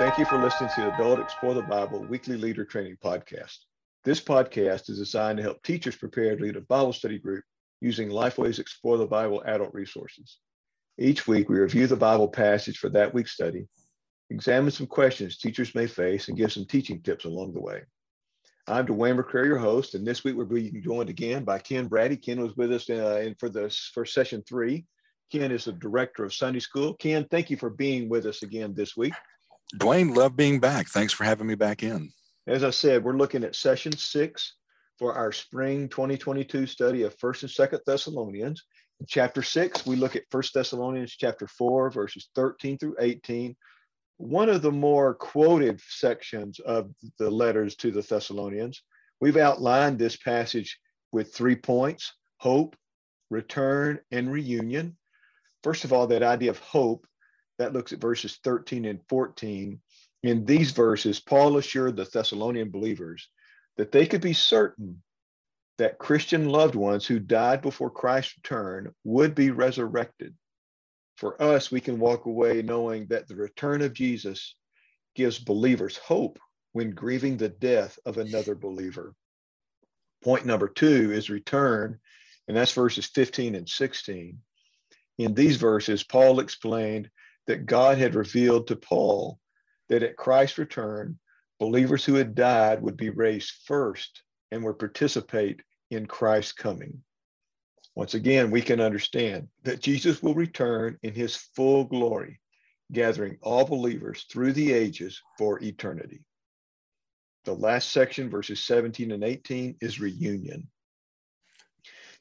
Thank you for listening to the Adult Explore the Bible Weekly Leader Training Podcast. This podcast is designed to help teachers prepare to lead a Bible study group using Lifeway's Explore the Bible adult resources. Each week, we review the Bible passage for that week's study, examine some questions teachers may face, and give some teaching tips along the way. I'm Dwayne McCrary, your host, and this week we're being joined again by Ken Braddy. Ken was with us uh, in, for this for session three. Ken is the director of Sunday School. Ken, thank you for being with us again this week. Dwayne, love being back. Thanks for having me back in. As I said, we're looking at session six for our spring 2022 study of First and Second Thessalonians. In chapter six, we look at First Thessalonians chapter four, verses 13 through 18, one of the more quoted sections of the letters to the Thessalonians. We've outlined this passage with three points hope, return, and reunion. First of all, that idea of hope, that looks at verses 13 and 14. In these verses, Paul assured the Thessalonian believers that they could be certain that Christian loved ones who died before Christ's return would be resurrected for us, we can walk away knowing that the return of Jesus gives believers hope when grieving the death of another believer. Point number two is return, and that's verses 15 and 16. In these verses, Paul explained that God had revealed to Paul that at Christ's return, believers who had died would be raised first and would participate in Christ's coming. Once again, we can understand that Jesus will return in his full glory, gathering all believers through the ages for eternity. The last section, verses 17 and 18, is reunion.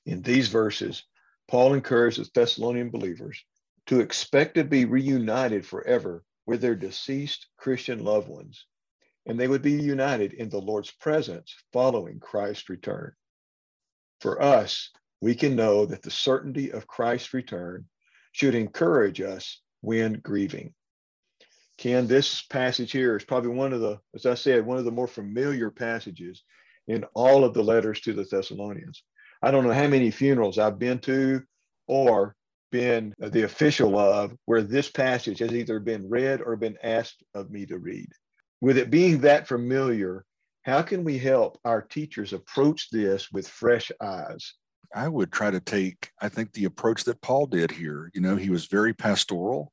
In these verses, Paul encourages the Thessalonian believers to expect to be reunited forever with their deceased Christian loved ones, and they would be united in the Lord's presence following Christ's return. For us, we can know that the certainty of Christ's return should encourage us when grieving. Ken, this passage here is probably one of the, as I said, one of the more familiar passages in all of the letters to the Thessalonians. I don't know how many funerals I've been to or been the official of where this passage has either been read or been asked of me to read. With it being that familiar, how can we help our teachers approach this with fresh eyes? I would try to take, I think, the approach that Paul did here. You know, he was very pastoral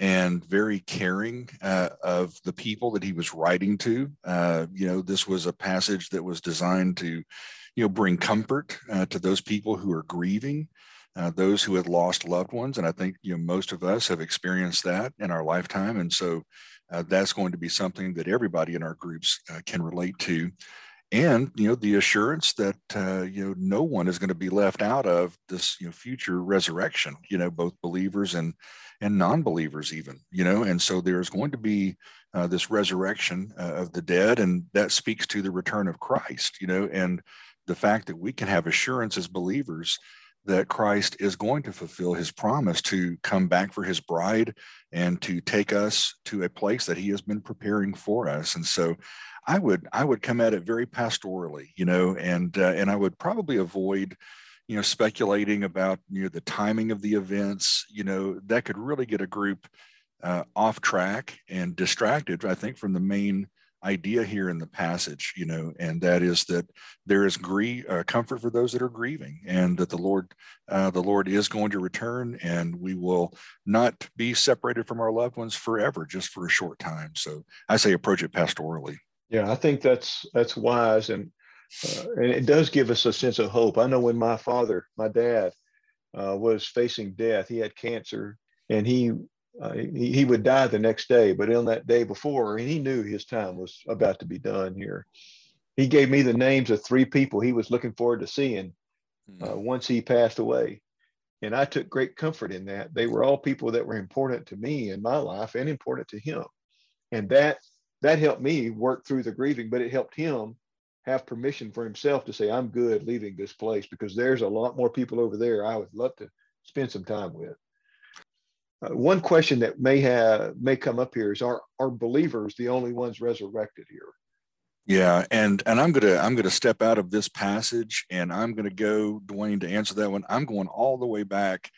and very caring uh, of the people that he was writing to. Uh, you know, this was a passage that was designed to, you know, bring comfort uh, to those people who are grieving, uh, those who had lost loved ones. And I think, you know, most of us have experienced that in our lifetime. And so uh, that's going to be something that everybody in our groups uh, can relate to and you know the assurance that uh, you know no one is going to be left out of this you know future resurrection you know both believers and and non-believers even you know and so there's going to be uh, this resurrection uh, of the dead and that speaks to the return of christ you know and the fact that we can have assurance as believers that Christ is going to fulfill his promise to come back for his bride and to take us to a place that he has been preparing for us. And so I would I would come at it very pastorally, you know, and uh, and I would probably avoid, you know, speculating about you know the timing of the events. You know, that could really get a group uh, off track and distracted. I think from the main idea here in the passage, you know, and that is that there is grief, uh, comfort for those that are grieving, and that the Lord, uh, the Lord is going to return, and we will not be separated from our loved ones forever, just for a short time. So I say approach it pastorally. Yeah, I think that's that's wise, and uh, and it does give us a sense of hope. I know when my father, my dad, uh, was facing death, he had cancer, and he, uh, he he would die the next day. But on that day before, and he knew his time was about to be done here. He gave me the names of three people he was looking forward to seeing uh, hmm. once he passed away, and I took great comfort in that. They were all people that were important to me in my life and important to him, and that that helped me work through the grieving, but it helped him have permission for himself to say, I'm good leaving this place because there's a lot more people over there I would love to spend some time with. Uh, one question that may have may come up here is are are believers the only ones resurrected here? Yeah, and and I'm gonna I'm gonna step out of this passage and I'm gonna go, Dwayne, to answer that one. I'm going all the way back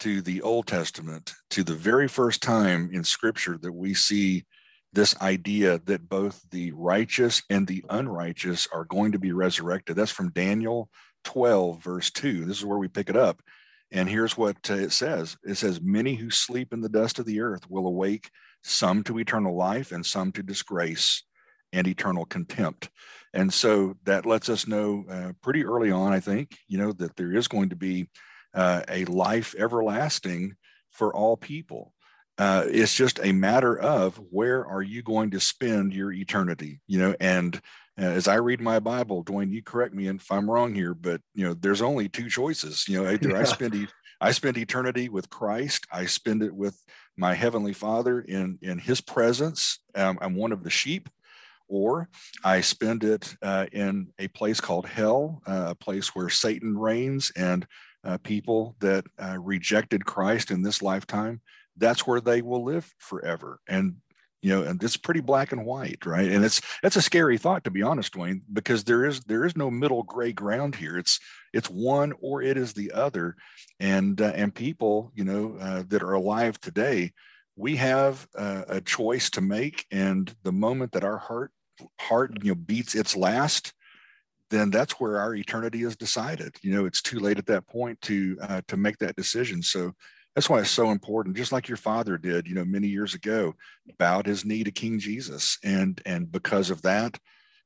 to the Old Testament, to the very first time in Scripture that we see this idea that both the righteous and the unrighteous are going to be resurrected. That's from Daniel 12, verse 2. This is where we pick it up. And here's what uh, it says it says, Many who sleep in the dust of the earth will awake, some to eternal life and some to disgrace and eternal contempt. And so that lets us know uh, pretty early on, I think, you know, that there is going to be uh, a life everlasting for all people. Uh, it's just a matter of where are you going to spend your eternity, you know, and uh, as I read my Bible, Dwayne, you correct me if I'm wrong here, but you know, there's only two choices. You know, either yeah. I spend I spend eternity with Christ, I spend it with my heavenly Father in in His presence. Um, I'm one of the sheep, or I spend it uh, in a place called hell, uh, a place where Satan reigns and uh, people that uh, rejected Christ in this lifetime. That's where they will live forever. And you know and it's pretty black and white right? And it's that's a scary thought to be honest Dwayne because there is there is no middle gray ground here. It's it's one or it is the other. And uh, and people you know uh, that are alive today we have uh, a choice to make. And the moment that our heart heart you know beats its last then that's where our eternity is decided. You know it's too late at that point to uh, to make that decision. So that's why it's so important just like your father did you know many years ago bowed his knee to king jesus. And and because of that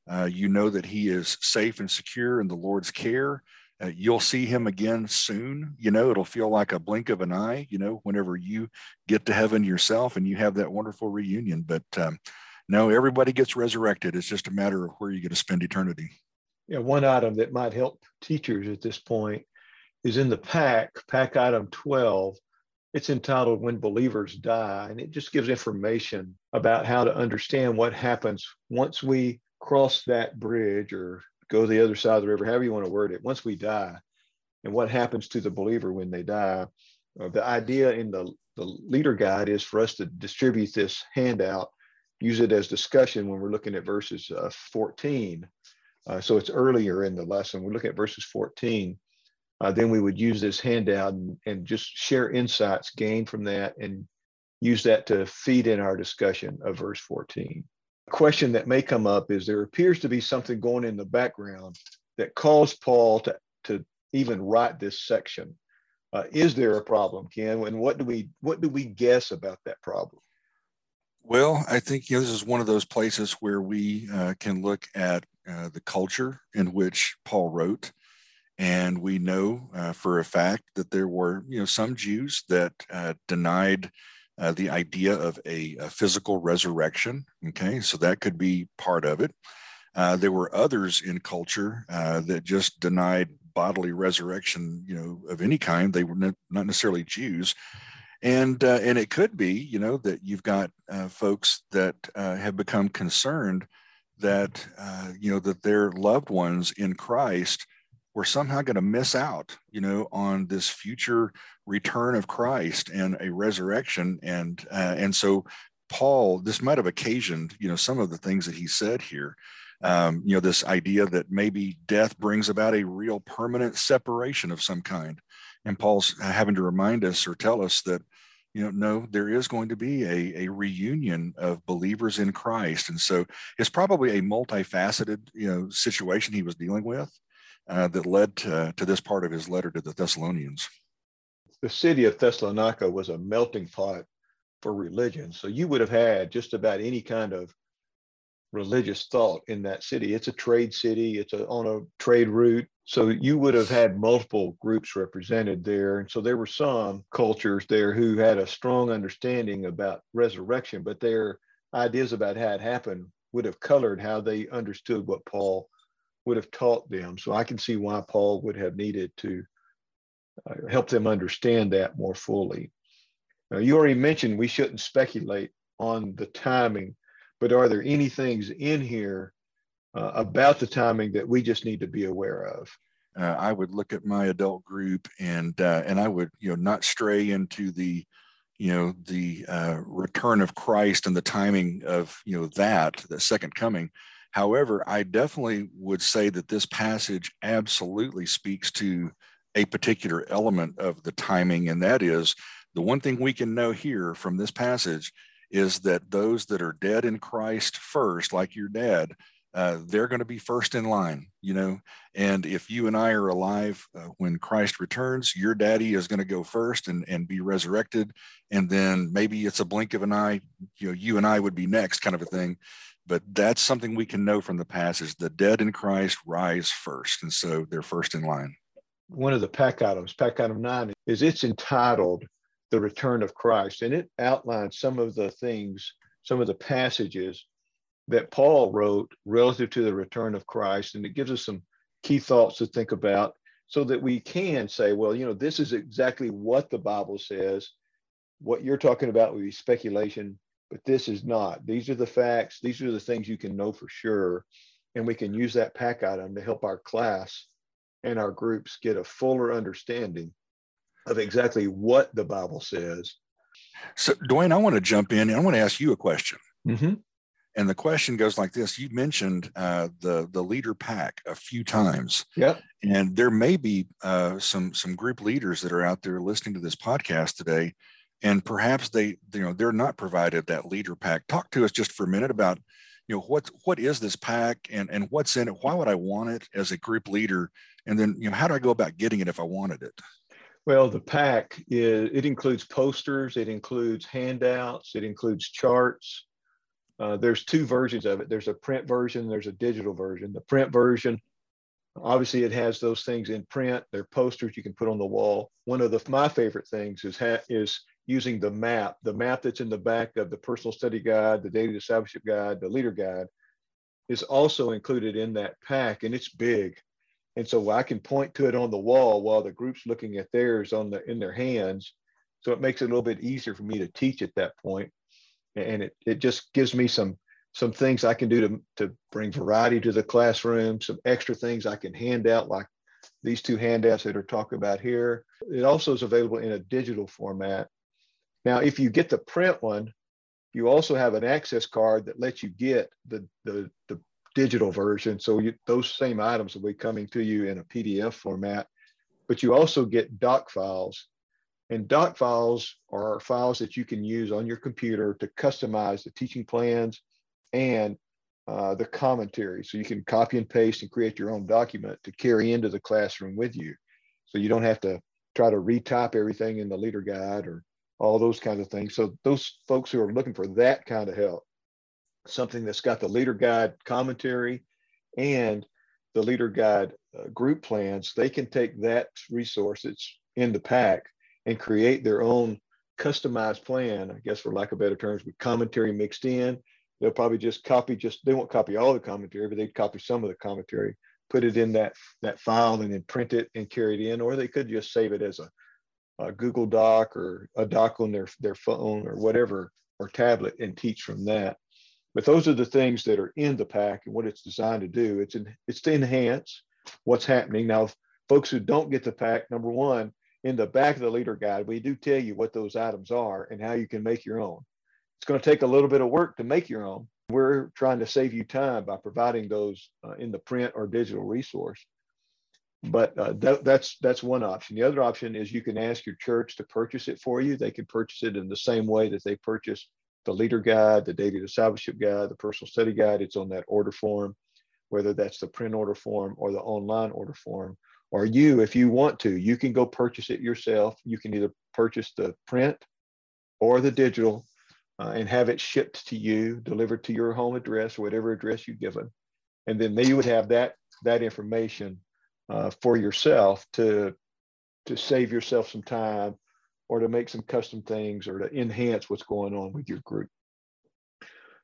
uh, you know that he is safe and secure in the lord's care. Uh, you'll see him again soon. You know it'll feel like a blink of an eye you know whenever you get to heaven yourself and you have that wonderful reunion. But um, no everybody gets resurrected. It's just a matter of where you get to spend eternity. Yeah one item that might help teachers at this point is in the pack pack item 12 it's entitled When Believers Die, and it just gives information about how to understand what happens once we cross that bridge or go the other side of the river, however you want to word it, once we die, and what happens to the believer when they die. Uh, the idea in the, the leader guide is for us to distribute this handout, use it as discussion when we're looking at verses uh, 14. Uh, so it's earlier in the lesson. We're looking at verses 14 uh, then we would use this handout and, and just share insights gained from that and use that to feed in our discussion of verse 14. A question that may come up is there appears to be something going in the background that caused Paul to, to even write this section. Uh, is there a problem, Ken? And what do we what do we guess about that problem? Well, I think you know, this is one of those places where we uh, can look at uh, the culture in which Paul wrote and we know uh, for a fact that there were, you know, some Jews that uh, denied uh, the idea of a, a, physical resurrection. Okay, so that could be part of it. Uh, there were others in culture uh, that just denied bodily resurrection, you know, of any kind. They were not necessarily Jews, and uh, and it could be, you know, that you've got folks that have become concerned that you know that their loved ones in Christ we're somehow going to miss out, you know, on this future return of Christ and a resurrection. And uh, and so Paul, this might have occasioned, you know, some of the things that he said here. Um, you know, this idea that maybe death brings about a real permanent separation of some kind. And Paul's having to remind us or tell us that, you know, no, there is going to be a, a reunion of believers in Christ. And so it's probably a multifaceted, you know, situation he was dealing with uh, that led to, to this part of his letter to the Thessalonians. The city of Thessalonica was a melting pot for religion. So you would have had just about any kind of religious thought in that city. It's a trade city, it's a, on a trade route. So you would have had multiple groups represented there. And so there were some cultures there who had a strong understanding about resurrection, but their ideas about how it happened would have colored how they understood what Paul would have taught them. So I can see why Paul would have needed to uh, help them understand that more fully. Now, you already mentioned we shouldn't speculate on the timing, but are there any things in here uh, about the timing that we just need to be aware of? Uh, I would look at my adult group and uh, and I would you know not stray into the you know the uh, return of Christ and the timing of you know that the second coming However, I definitely would say that this passage absolutely speaks to a particular element of the timing, and that is the one thing we can know here from this passage is that those that are dead in Christ first, like your dad, uh, they're going to be first in line, you know. And if you and I are alive uh, when Christ returns, your daddy is going to go first and, and be resurrected. And then maybe it's a blink of an eye, you know, you and I would be next, kind of a thing. But that's something we can know from the passage. The dead in Christ rise first. And so they're first in line. One of the pack items, pack item nine, is it's entitled The Return of Christ. And it outlines some of the things, some of the passages that Paul wrote relative to the return of Christ. And it gives us some key thoughts to think about so that we can say, well, you know, this is exactly what the Bible says. What you're talking about would be speculation, but this is not. These are the facts. These are the things you can know for sure. And we can use that pack item to help our class and our groups get a fuller understanding of exactly what the Bible says. So, Dwayne, I want to jump in and I want to ask you a question. Mm-hmm. And the question goes like this: You mentioned uh, the the leader pack a few times. Yeah. And there may be uh, some some group leaders that are out there listening to this podcast today, and perhaps they you know they're not provided that leader pack. Talk to us just for a minute about you know what what is this pack and and what's in it. Why would I want it as a group leader? And then you know how do I go about getting it if I wanted it? Well, the pack is it includes posters, it includes handouts, it includes charts uh, there's two versions of it. There's a print version, there's a digital version. The print version, obviously it has those things in print. They're posters you can put on the wall. One of the, my favorite things is, ha- is using the map, the map that's in the back of the personal study guide, the daily discipleship guide, the leader guide is also included in that pack and it's big. And so I can point to it on the wall while the group's looking at theirs on the in their hands. So it makes it a little bit easier for me to teach at that point and it, it just gives me some some things I can do to, to bring variety to the classroom, some extra things I can hand out like these two handouts that are talked about here. It also is available in a digital format. Now, if you get the print one, you also have an access card that lets you get the, the, the digital version. So you, those same items will be coming to you in a PDF format, but you also get doc files and doc files are files that you can use on your computer to customize the teaching plans and uh, the commentary. So you can copy and paste and create your own document to carry into the classroom with you. So you don't have to try to retype everything in the leader guide or all those kinds of things. So those folks who are looking for that kind of help, something that's got the leader guide commentary and the leader guide uh, group plans, they can take that resource that's in the pack and create their own customized plan, I guess for lack of better terms, with commentary mixed in. They'll probably just copy just they won't copy all the commentary, but they'd copy some of the commentary, put it in that that file and then print it and carry it in, or they could just save it as a, a Google Doc or a doc on their, their phone or whatever or tablet and teach from that. But those are the things that are in the pack and what it's designed to do. It's in, it's to enhance what's happening. Now, folks who don't get the pack, number one, in the back of the leader guide, we do tell you what those items are and how you can make your own. It's going to take a little bit of work to make your own. We're trying to save you time by providing those uh, in the print or digital resource. But uh, that, that's that's one option. The other option is you can ask your church to purchase it for you. They can purchase it in the same way that they purchase the leader guide, the daily discipleship guide, the personal study guide. It's on that order form, whether that's the print order form or the online order form or you, if you want to, you can go purchase it yourself. You can either purchase the print or the digital uh, and have it shipped to you, delivered to your home address whatever address you've given. And then you would have that, that information uh, for yourself to, to save yourself some time or to make some custom things or to enhance what's going on with your group.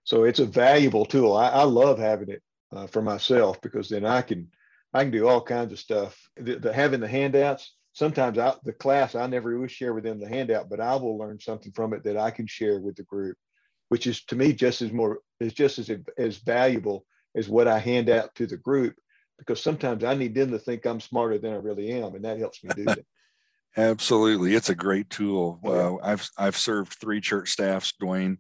So it's a valuable tool. I, I love having it uh, for myself because then I can I can do all kinds of stuff. The, the having the handouts, sometimes I, the class, I never always share with them the handout, but I will learn something from it that I can share with the group, which is to me just as more is just as as valuable as what I hand out to the group, because sometimes I need them to think I'm smarter than I really am, and that helps me do that. Absolutely, it's a great tool. Uh, I've I've served three church staffs, Dwayne,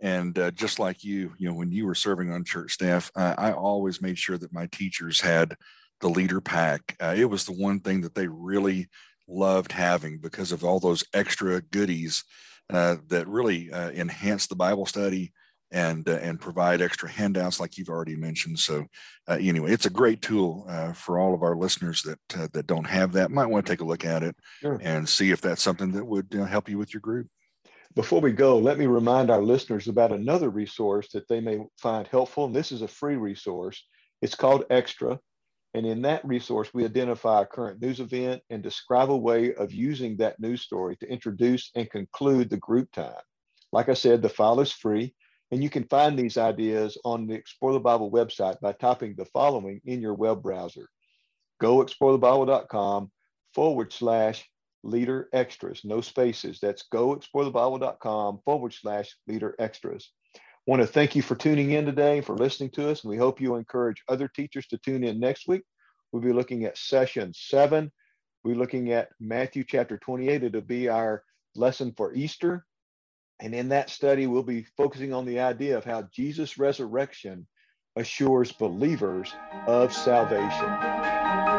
and uh, just like you, you know, when you were serving on church staff, uh, I always made sure that my teachers had the leader pack. Uh, it was the one thing that they really loved having because of all those extra goodies uh, that really uh, enhance the Bible study and uh, and provide extra handouts like you've already mentioned. So uh, anyway, it's a great tool uh, for all of our listeners that uh, that don't have that. Might want to take a look at it sure. and see if that's something that would help you with your group. Before we go, let me remind our listeners about another resource that they may find helpful. And this is a free resource. It's called Extra. And in that resource, we identify a current news event and describe a way of using that news story to introduce and conclude the group time. Like I said, the file is free. And you can find these ideas on the Explore the Bible website by typing the following in your web browser goexplorethebible.com forward slash leader extras, no spaces. That's goexplorethebible.com forward slash leader extras. Want to thank you for tuning in today, for listening to us, and we hope you encourage other teachers to tune in next week. We'll be looking at session seven. We're looking at Matthew chapter 28. It'll be our lesson for Easter. And in that study, we'll be focusing on the idea of how Jesus' resurrection assures believers of salvation.